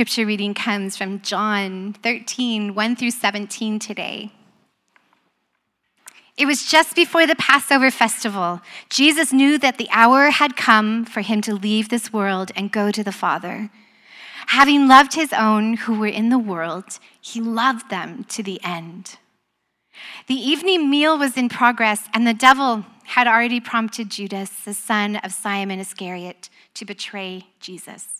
scripture reading comes from John 13, 1 through 17 today. It was just before the Passover festival. Jesus knew that the hour had come for him to leave this world and go to the Father. Having loved his own who were in the world, he loved them to the end. The evening meal was in progress, and the devil had already prompted Judas, the son of Simon Iscariot, to betray Jesus.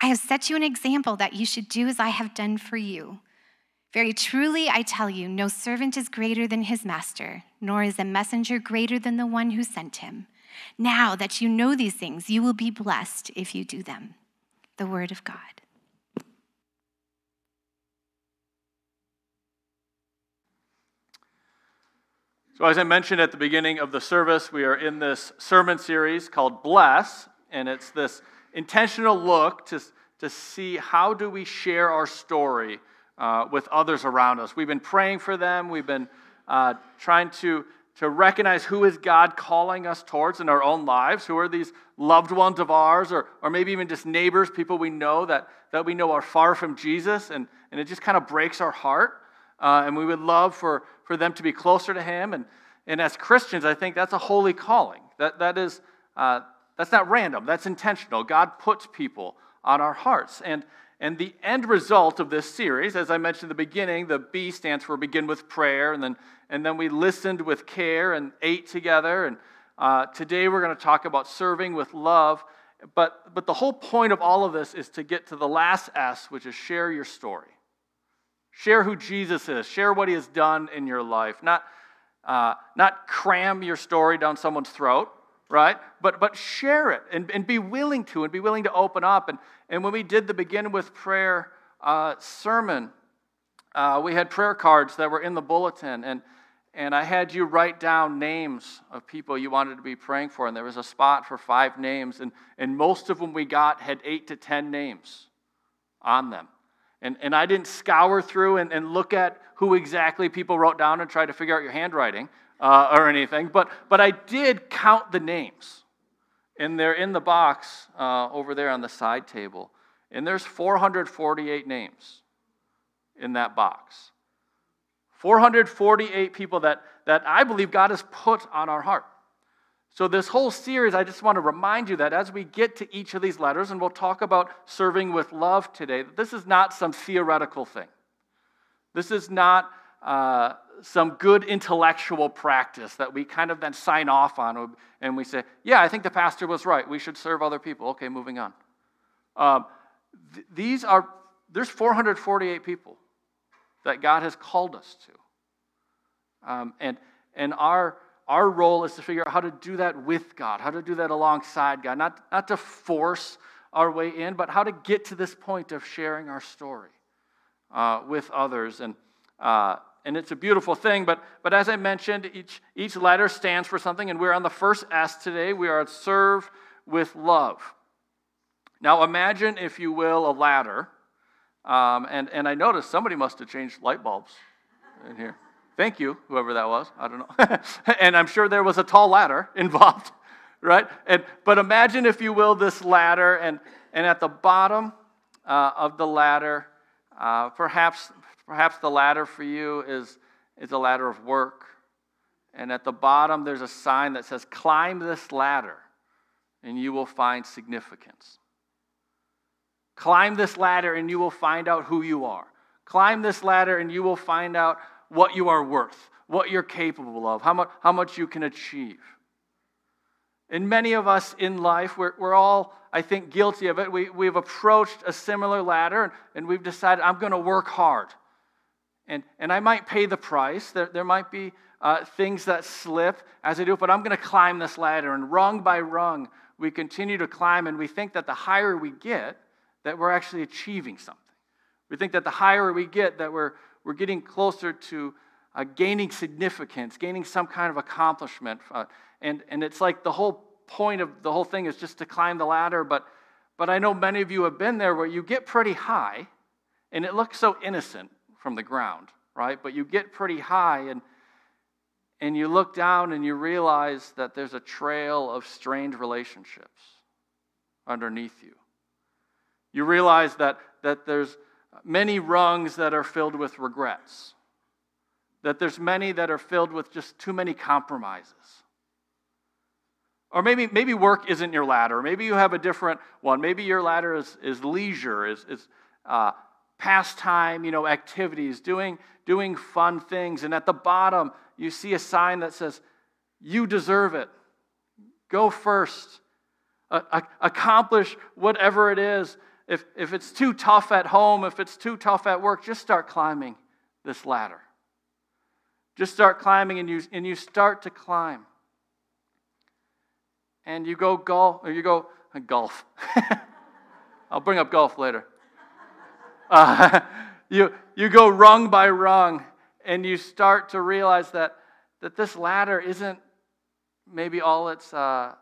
I have set you an example that you should do as I have done for you. Very truly, I tell you, no servant is greater than his master, nor is a messenger greater than the one who sent him. Now that you know these things, you will be blessed if you do them. The word of God. So, as I mentioned at the beginning of the service, we are in this sermon series called Bless, and it's this intentional look to, to see how do we share our story uh, with others around us. We've been praying for them. We've been uh, trying to, to recognize who is God calling us towards in our own lives. Who are these loved ones of ours, or, or maybe even just neighbors, people we know that, that we know are far from Jesus, and, and it just kind of breaks our heart. Uh, and we would love for, for them to be closer to Him. And, and as Christians, I think that's a holy calling. That, that is, uh, that's not random, that's intentional. God puts people on our hearts. And, and the end result of this series, as I mentioned at the beginning, the B stands for begin with prayer, and then, and then we listened with care and ate together. And uh, today we're going to talk about serving with love. But, but the whole point of all of this is to get to the last S, which is share your story. Share who Jesus is, share what he has done in your life. Not, uh, not cram your story down someone's throat, right? But, but share it and, and be willing to and be willing to open up. And, and when we did the Begin with Prayer uh, sermon, uh, we had prayer cards that were in the bulletin, and, and I had you write down names of people you wanted to be praying for, and there was a spot for five names, and, and most of them we got had eight to ten names on them. And, and I didn't scour through and, and look at who exactly people wrote down and try to figure out your handwriting uh, or anything, but, but I did count the names. And they're in the box uh, over there on the side table. And there's 448 names in that box. 448 people that, that I believe God has put on our heart. So, this whole series, I just want to remind you that as we get to each of these letters, and we'll talk about serving with love today, this is not some theoretical thing. This is not uh, some good intellectual practice that we kind of then sign off on and we say, yeah, I think the pastor was right. We should serve other people. Okay, moving on. Um, th- these are, there's 448 people that God has called us to. Um, and and our, our role is to figure out how to do that with God, how to do that alongside God, not, not to force our way in, but how to get to this point of sharing our story uh, with others. And uh, and it's a beautiful thing. But, but as I mentioned, each, each letter stands for something, and we're on the first S today. We are serve with love. Now, imagine, if you will, a ladder. Um, and, and I noticed somebody must have changed light bulbs in here. Thank you, whoever that was. I don't know. and I'm sure there was a tall ladder involved, right? And, but imagine, if you will, this ladder, and, and at the bottom uh, of the ladder, uh, perhaps, perhaps the ladder for you is, is a ladder of work. And at the bottom, there's a sign that says, Climb this ladder, and you will find significance. Climb this ladder, and you will find out who you are. Climb this ladder, and you will find out what you are worth, what you're capable of, how much, how much you can achieve. And many of us in life, we're, we're all, I think, guilty of it. We, we've approached a similar ladder and, and we've decided, I'm going to work hard. And, and I might pay the price. There, there might be uh, things that slip as I do, but I'm going to climb this ladder. And rung by rung, we continue to climb, and we think that the higher we get, that we're actually achieving something. We think that the higher we get, that we're, we're getting closer to uh, gaining significance, gaining some kind of accomplishment. Uh, and, and it's like the whole point of the whole thing is just to climb the ladder. But, but I know many of you have been there where you get pretty high, and it looks so innocent from the ground, right? But you get pretty high, and, and you look down and you realize that there's a trail of strained relationships underneath you. You realize that, that there's many rungs that are filled with regrets, that there's many that are filled with just too many compromises. Or maybe, maybe work isn't your ladder. Maybe you have a different one. Maybe your ladder is, is leisure, is, is uh, pastime, you know, activities, doing, doing fun things. And at the bottom, you see a sign that says, You deserve it. Go first. accomplish whatever it is if, if it's too tough at home, if it's too tough at work, just start climbing this ladder. Just start climbing and you, and you start to climb. And you go golf, or you go golf. I'll bring up golf later. Uh, you, you go rung by rung, and you start to realize that, that this ladder isn't maybe all it's, uh,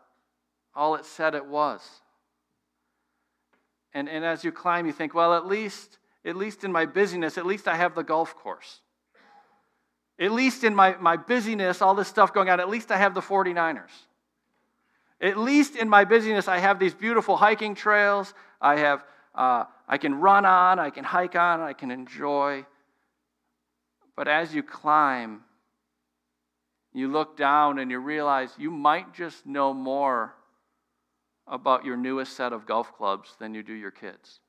all it said it was. And, and as you climb, you think, well, at least, at least in my busyness, at least I have the golf course. At least in my, my busyness, all this stuff going on, at least I have the 49ers. At least in my busyness, I have these beautiful hiking trails. I have, uh, I can run on, I can hike on, I can enjoy. But as you climb, you look down and you realize you might just know more about your newest set of golf clubs than you do your kids.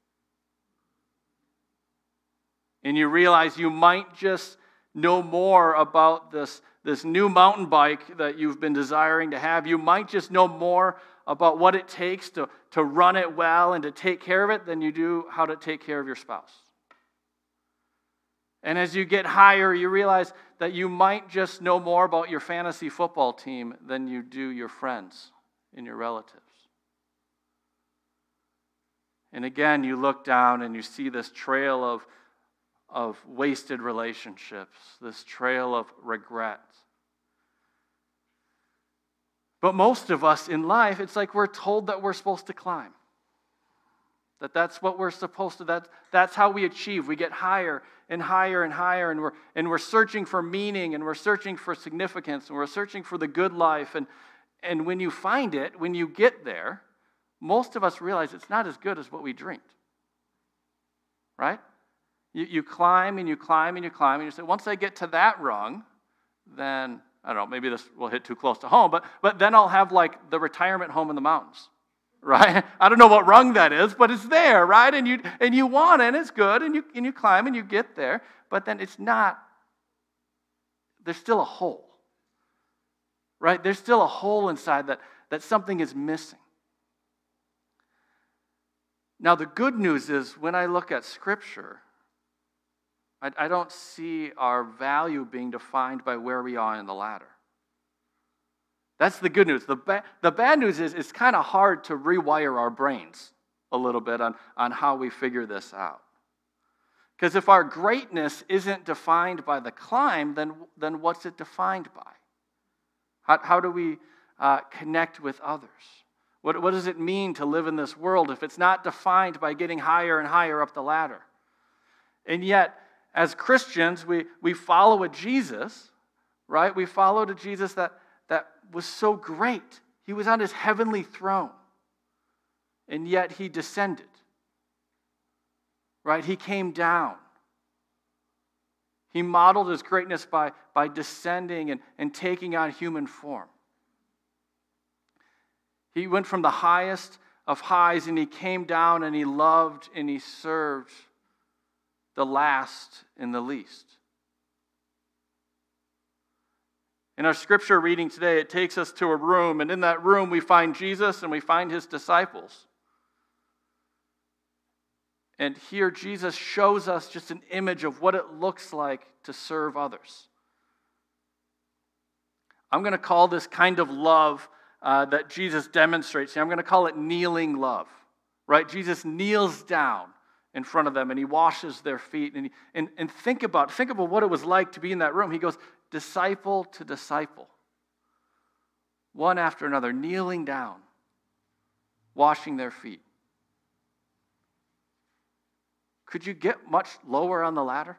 And you realize you might just know more about this, this new mountain bike that you've been desiring to have. You might just know more about what it takes to, to run it well and to take care of it than you do how to take care of your spouse. And as you get higher, you realize that you might just know more about your fantasy football team than you do your friends and your relatives. And again, you look down and you see this trail of, of wasted relationships, this trail of regret. But most of us in life, it's like we're told that we're supposed to climb. That that's what we're supposed to, that, that's how we achieve. We get higher and higher and higher, and we're, and we're searching for meaning, and we're searching for significance, and we're searching for the good life. And, and when you find it, when you get there, most of us realize it's not as good as what we dreamed. Right? You, you climb and you climb and you climb, and you say, once I get to that rung, then, I don't know, maybe this will hit too close to home, but, but then I'll have like the retirement home in the mountains. Right? I don't know what rung that is, but it's there, right? And you and you want it, and it's good, and you and you climb and you get there, but then it's not, there's still a hole. Right? There's still a hole inside that, that something is missing. Now, the good news is when I look at Scripture, I, I don't see our value being defined by where we are in the ladder. That's the good news. The, ba- the bad news is it's kind of hard to rewire our brains a little bit on, on how we figure this out. Because if our greatness isn't defined by the climb, then, then what's it defined by? How, how do we uh, connect with others? What, what does it mean to live in this world if it's not defined by getting higher and higher up the ladder? And yet, as Christians, we, we follow a Jesus, right? We followed a Jesus that, that was so great. He was on his heavenly throne, and yet he descended, right? He came down. He modeled his greatness by, by descending and, and taking on human form. He went from the highest of highs and he came down and he loved and he served the last and the least. In our scripture reading today, it takes us to a room, and in that room, we find Jesus and we find his disciples. And here, Jesus shows us just an image of what it looks like to serve others. I'm going to call this kind of love uh, that Jesus demonstrates. I'm going to call it kneeling love, right? Jesus kneels down in front of them and he washes their feet. And, he, and, and think, about, think about what it was like to be in that room. He goes disciple to disciple, one after another, kneeling down, washing their feet. Could you get much lower on the ladder?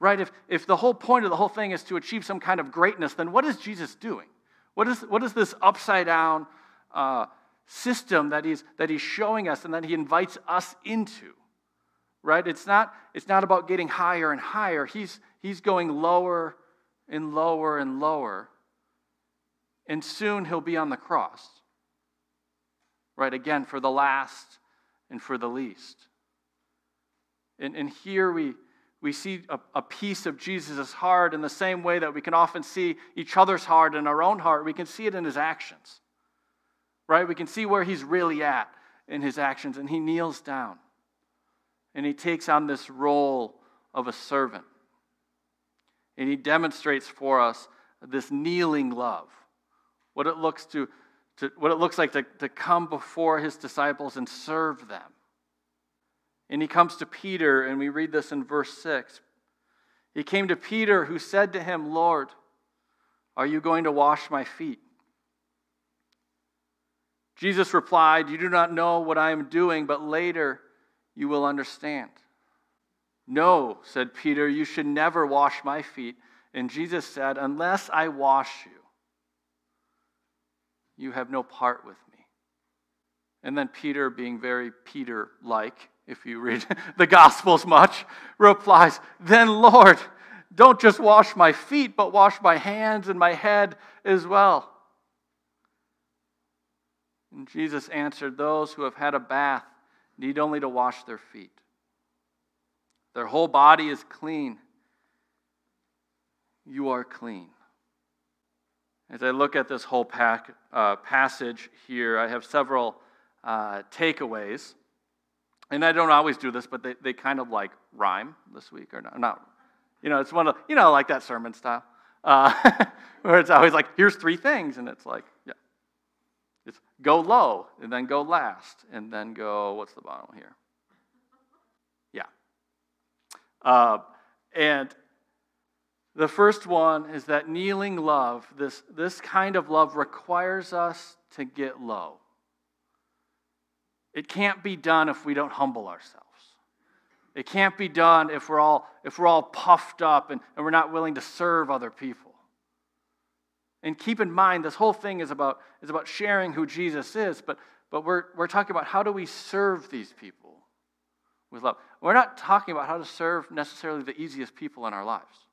Right? If, if the whole point of the whole thing is to achieve some kind of greatness, then what is Jesus doing? What is, what is this upside down uh, system that he's, that he's showing us and that he invites us into? Right? It's not, it's not about getting higher and higher. He's, he's going lower and lower and lower. And soon he'll be on the cross. Right? Again, for the last and for the least. And, and here we we see a, a piece of Jesus' heart in the same way that we can often see each other's heart in our own heart. We can see it in his actions, right? We can see where he's really at in his actions, and he kneels down and he takes on this role of a servant. And he demonstrates for us this kneeling love, what it looks to, to what it looks like to, to come before his disciples and serve them. And he comes to Peter, and we read this in verse 6. He came to Peter, who said to him, Lord, are you going to wash my feet? Jesus replied, You do not know what I am doing, but later you will understand. No, said Peter, you should never wash my feet. And Jesus said, Unless I wash you, you have no part with me. And then Peter, being very Peter like, if you read the Gospels much, replies, Then, Lord, don't just wash my feet, but wash my hands and my head as well. And Jesus answered, Those who have had a bath need only to wash their feet. Their whole body is clean. You are clean. As I look at this whole pack, uh, passage here, I have several uh, takeaways. And I don't always do this, but they, they kind of like rhyme this week or not. not you know, it's one of, you know, like that sermon style, uh, where it's always like, here's three things. And it's like. It's go low, and then go last, and then go, what's the bottom here? Yeah. Uh, and the first one is that kneeling love, this, this kind of love requires us to get low. It can't be done if we don't humble ourselves. It can't be done if we're all, if we're all puffed up and, and we're not willing to serve other people. And keep in mind, this whole thing is about, is about sharing who Jesus is, but, but we're, we're talking about how do we serve these people with love. We're not talking about how to serve necessarily the easiest people in our lives,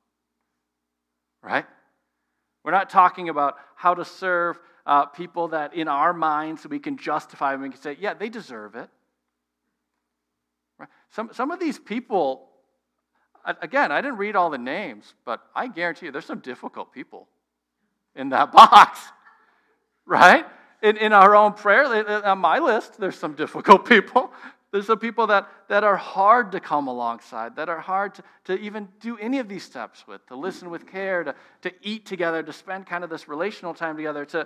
right? We're not talking about how to serve uh, people that in our minds we can justify and we can say, yeah, they deserve it. Right? Some, some of these people, again, I didn't read all the names, but I guarantee you there's some difficult people in that box, right? In, in our own prayer, on my list, there's some difficult people. There's some people that, that are hard to come alongside, that are hard to, to even do any of these steps with, to listen with care, to, to eat together, to spend kind of this relational time together, to,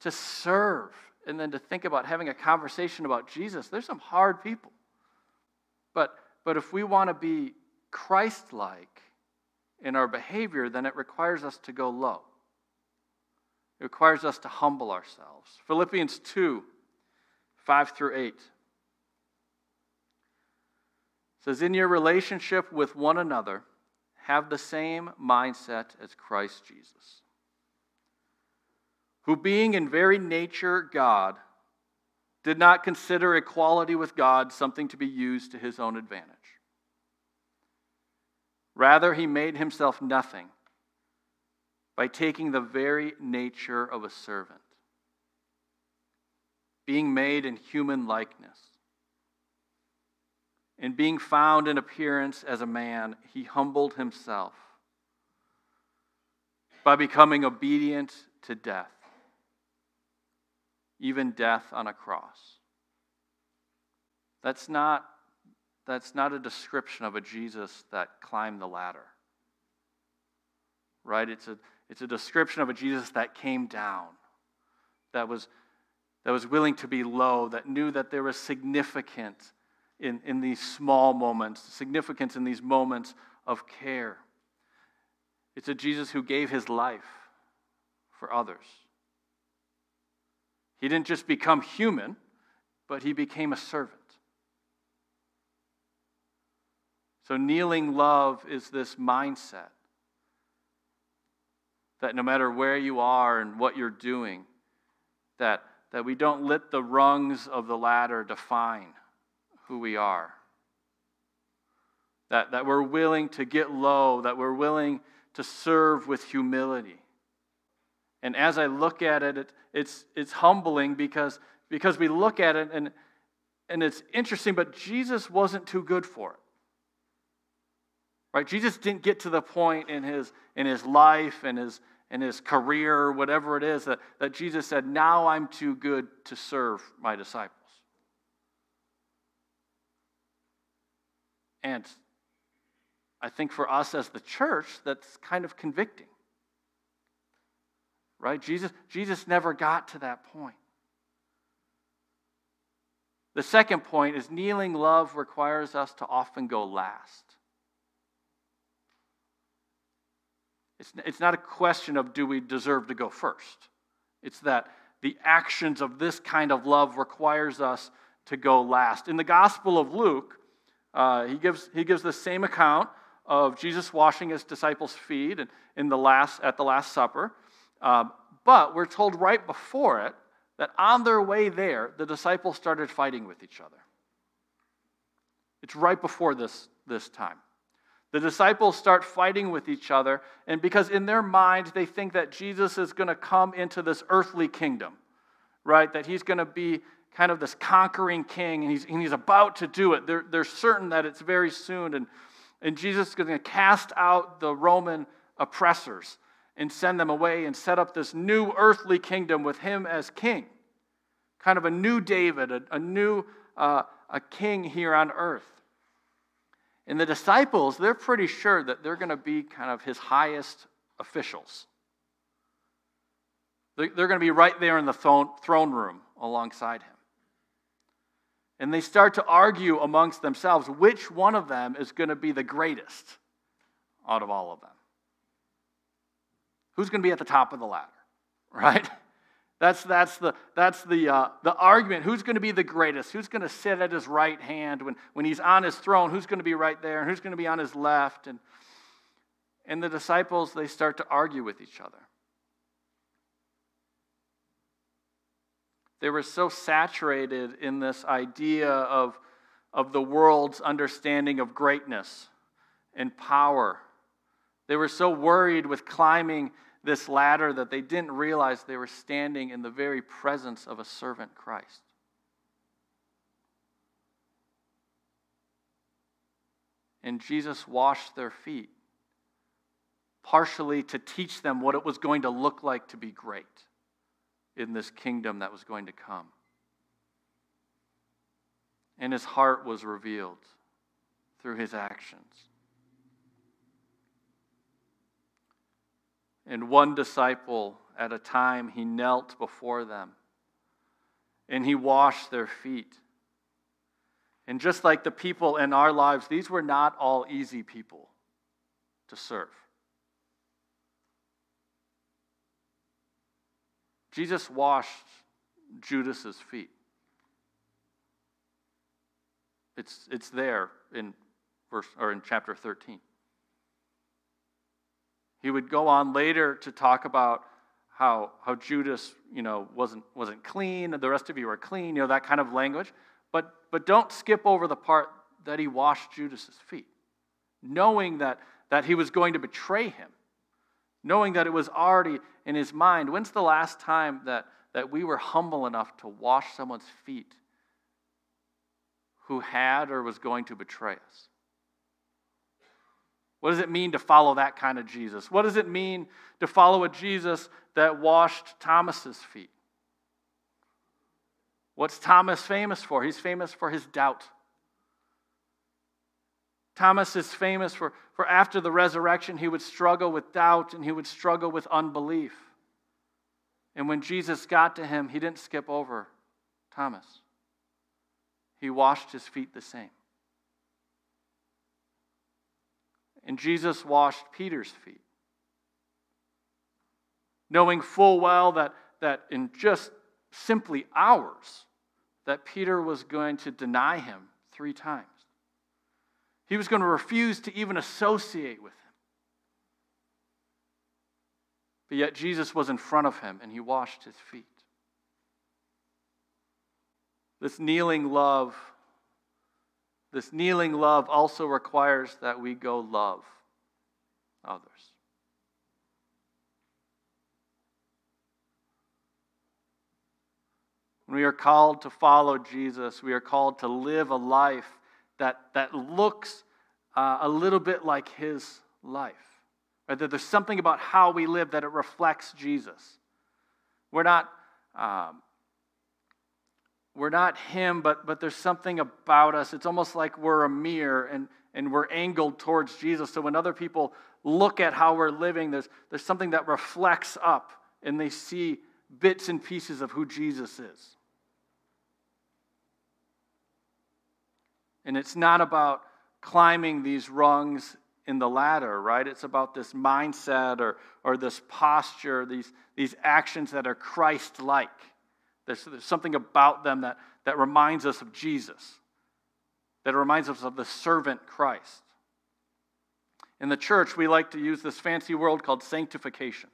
to serve and then to think about having a conversation about Jesus, there's some hard people. But, but if we want to be Christ like in our behavior, then it requires us to go low. Requires us to humble ourselves. Philippians 2 5 through 8 says, In your relationship with one another, have the same mindset as Christ Jesus, who, being in very nature God, did not consider equality with God something to be used to his own advantage. Rather, he made himself nothing by taking the very nature of a servant, being made in human likeness. And being found in appearance as a man, he humbled himself by becoming obedient to death, even death on a cross. That's not that's not a description of a Jesus that climbed the ladder. Right? It's a, it's a description of a Jesus that came down, that was, that was willing to be low, that knew that there was significance in, in these small moments, significance in these moments of care. It's a Jesus who gave his life for others. He didn't just become human, but he became a servant. So, kneeling love is this mindset that no matter where you are and what you're doing, that, that we don't let the rungs of the ladder define who we are. That, that we're willing to get low, that we're willing to serve with humility. And as I look at it, it it's, it's humbling because, because we look at it and, and it's interesting, but Jesus wasn't too good for it. Right? Jesus didn't get to the point in his, in his life and his, in his career, whatever it is, that, that Jesus said, Now I'm too good to serve my disciples. And I think for us as the church, that's kind of convicting. Right? Jesus, Jesus never got to that point. The second point is kneeling love requires us to often go last. It's, it's not a question of do we deserve to go first. It's that the actions of this kind of love requires us to go last. In the Gospel of Luke, uh, he, gives, he gives the same account of Jesus washing his disciples' feet in, in the last, at the Last Supper. Uh, but we're told right before it that on their way there, the disciples started fighting with each other. It's right before this, this time. The disciples start fighting with each other, and because in their mind they think that Jesus is going to come into this earthly kingdom, right? That he's going to be kind of this conquering king, and he's, and he's about to do it. They're, they're certain that it's very soon, and, and Jesus is going to cast out the Roman oppressors and send them away and set up this new earthly kingdom with him as king. Kind of a new David, a, a new uh, a king here on earth. And the disciples, they're pretty sure that they're going to be kind of his highest officials. They're going to be right there in the throne room alongside him. And they start to argue amongst themselves which one of them is going to be the greatest out of all of them. Who's going to be at the top of the ladder, right? That's, that's, the, that's the, uh, the argument. Who's going to be the greatest? Who's going to sit at his right hand when, when he's on his throne? Who's going to be right there? And who's going to be on his left? And, and the disciples, they start to argue with each other. They were so saturated in this idea of, of the world's understanding of greatness and power. They were so worried with climbing this ladder that they didn't realize they were standing in the very presence of a servant Christ. And Jesus washed their feet, partially to teach them what it was going to look like to be great in this kingdom that was going to come. And his heart was revealed through his actions. And one disciple at a time, he knelt before them and he washed their feet. And just like the people in our lives, these were not all easy people to serve. Jesus washed Judas's feet. It's, it's there in verse or in chapter 13. He would go on later to talk about how, how Judas, you know, wasn't, wasn't clean, and the rest of you are clean, you know, that kind of language. But, but don't skip over the part that he washed Judas's feet, knowing that, that he was going to betray him, knowing that it was already in his mind. When's the last time that, that we were humble enough to wash someone's feet who had or was going to betray us? What does it mean to follow that kind of Jesus? What does it mean to follow a Jesus that washed Thomas's feet? What's Thomas famous for? He's famous for his doubt. Thomas is famous for, for after the resurrection, he would struggle with doubt and he would struggle with unbelief. And when Jesus got to him, he didn't skip over Thomas, he washed his feet the same. And Jesus washed Peter's feet, knowing full well that, that in just simply hours, that Peter was going to deny him three times. He was going to refuse to even associate with him. But yet Jesus was in front of him and he washed his feet. This kneeling love this kneeling love also requires that we go love others. When we are called to follow Jesus, we are called to live a life that, that looks uh, a little bit like his life. Right? That there's something about how we live that it reflects Jesus. We're not um, we're not him, but, but there's something about us. It's almost like we're a mirror and, and we're angled towards Jesus. So when other people look at how we're living, there's, there's something that reflects up and they see bits and pieces of who Jesus is. And it's not about climbing these rungs in the ladder, right? It's about this mindset or, or this posture, these, these actions that are Christ like. There's, there's something about them that, that reminds us of Jesus, that reminds us of the servant Christ. In the church, we like to use this fancy word called sanctification.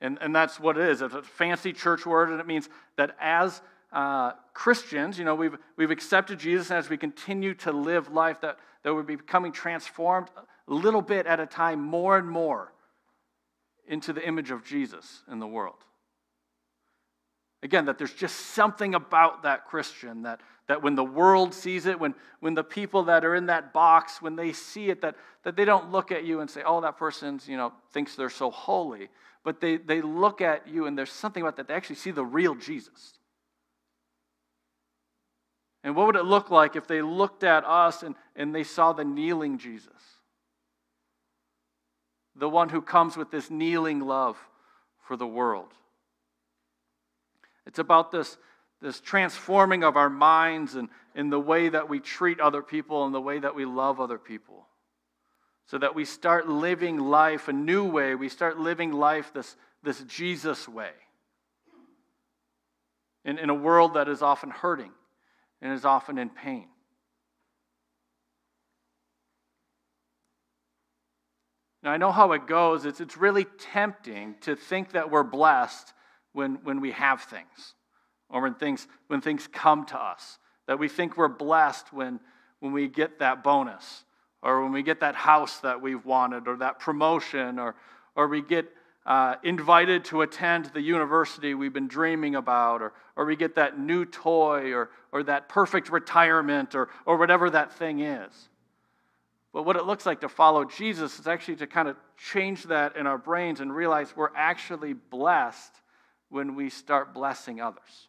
And, and that's what it is. It's a fancy church word, and it means that as uh, Christians, you know, we've, we've accepted Jesus, and as we continue to live life, that, that we're becoming transformed a little bit at a time, more and more into the image of Jesus in the world. Again, that there's just something about that Christian that, that when the world sees it, when, when the people that are in that box, when they see it, that, that they don't look at you and say, oh, that person's, you know, thinks they're so holy. But they, they look at you and there's something about that. They actually see the real Jesus. And what would it look like if they looked at us and, and they saw the kneeling Jesus? The one who comes with this kneeling love for the world. It's about this, this transforming of our minds and in the way that we treat other people and the way that we love other people. So that we start living life a new way. We start living life this, this Jesus way. In, in a world that is often hurting and is often in pain. Now, I know how it goes. It's, it's really tempting to think that we're blessed when, when we have things or when things, when things come to us. That we think we're blessed when, when we get that bonus or when we get that house that we've wanted or that promotion or, or we get uh, invited to attend the university we've been dreaming about or, or we get that new toy or, or that perfect retirement or, or whatever that thing is. But what it looks like to follow Jesus is actually to kind of change that in our brains and realize we're actually blessed when we start blessing others.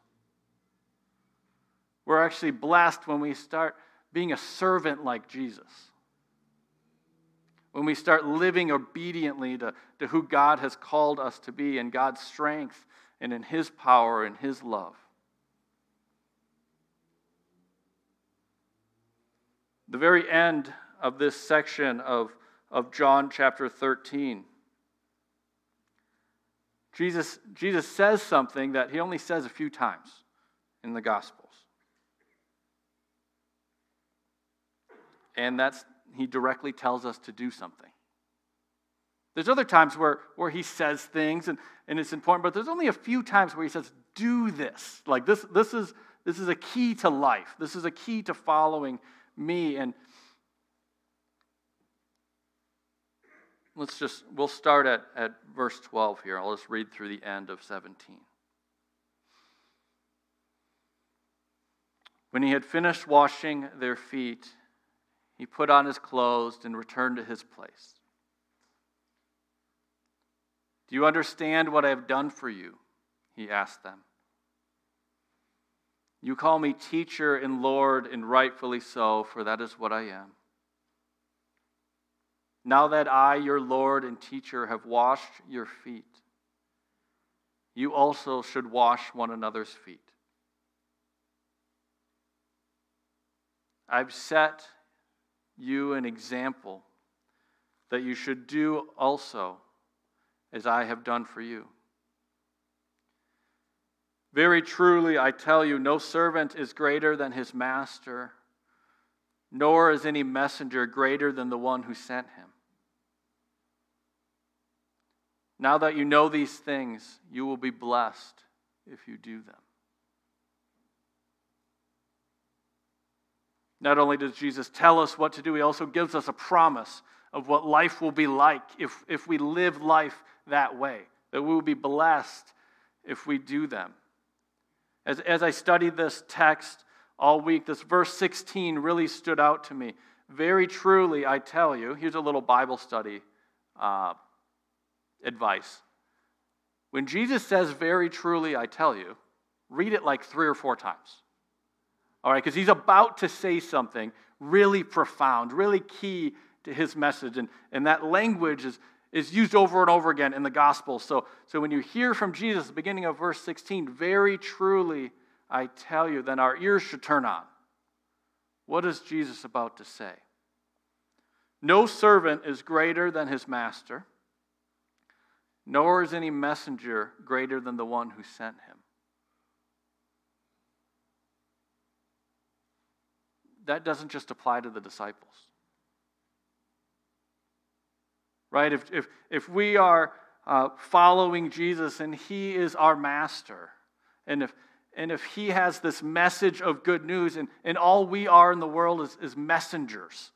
We're actually blessed when we start being a servant like Jesus. When we start living obediently to, to who God has called us to be in God's strength and in His power and His love. The very end of this section of, of John chapter 13 Jesus, Jesus says something that he only says a few times in the Gospels. and that's he directly tells us to do something. There's other times where, where he says things and, and it's important, but there's only a few times where he says, do this. Like this, this is this is a key to life. This is a key to following me. And let's just, we'll start at, at verse 12 here. I'll just read through the end of 17. When he had finished washing their feet, he put on his clothes and returned to his place. Do you understand what I have done for you? He asked them. You call me teacher and Lord, and rightfully so, for that is what I am. Now that I, your Lord and teacher, have washed your feet, you also should wash one another's feet. I've set you an example that you should do also as I have done for you. Very truly, I tell you, no servant is greater than his master, nor is any messenger greater than the one who sent him. Now that you know these things, you will be blessed if you do them. Not only does Jesus tell us what to do, he also gives us a promise of what life will be like if, if we live life that way, that we will be blessed if we do them. As, as I studied this text all week, this verse 16 really stood out to me. Very truly, I tell you, here's a little Bible study uh, advice. When Jesus says, Very truly, I tell you, read it like three or four times. All right, because he's about to say something really profound, really key to his message. And, and that language is, is used over and over again in the gospel. So, so when you hear from Jesus, the beginning of verse 16, very truly I tell you, then our ears should turn on. What is Jesus about to say? No servant is greater than his master, nor is any messenger greater than the one who sent him. that doesn't just apply to the disciples. Right? If, if, if we are uh, following Jesus and He is our master, and if, and if He has this message of good news, and, and all we are in the world is, is messengers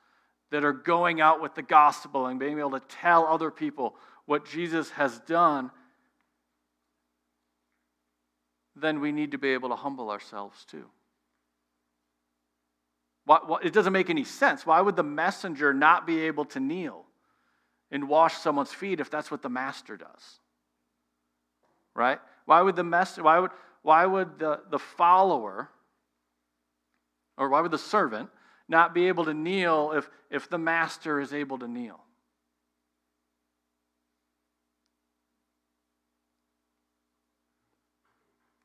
that are going out with the gospel and being able to tell other people what Jesus has done, then we need to be able to humble ourselves too. it doesn't make any sense. Why would the messenger not be able to kneel and wash someone's feet if that's what the master does? Right? Why would the messenger, why would, why would the, the follower, or why would the servant not be able to kneel if, if the master is able to kneel?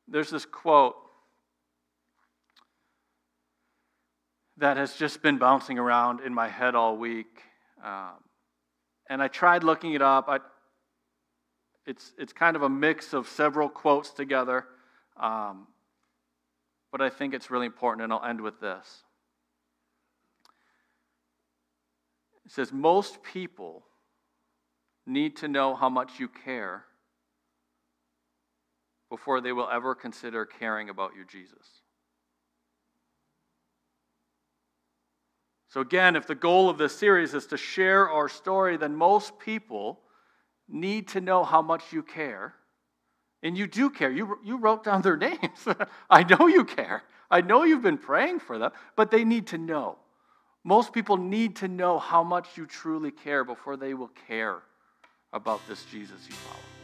There's this quote that has just been bouncing around in my head all week. Um, and I tried looking it up. I, it's, it's kind of a mix of several quotes together, um, but I think it's really important, and I'll end with this. It says, Most people need to know how much you care before they will ever consider caring about you, Jesus. So, again, if the goal of this series is to share our story, then most people need to know how much you care. And you do care. You, you wrote down their names. I know you care. I know you've been praying for them, but they need to know. Most people need to know how much you truly care before they will care about this Jesus you follow.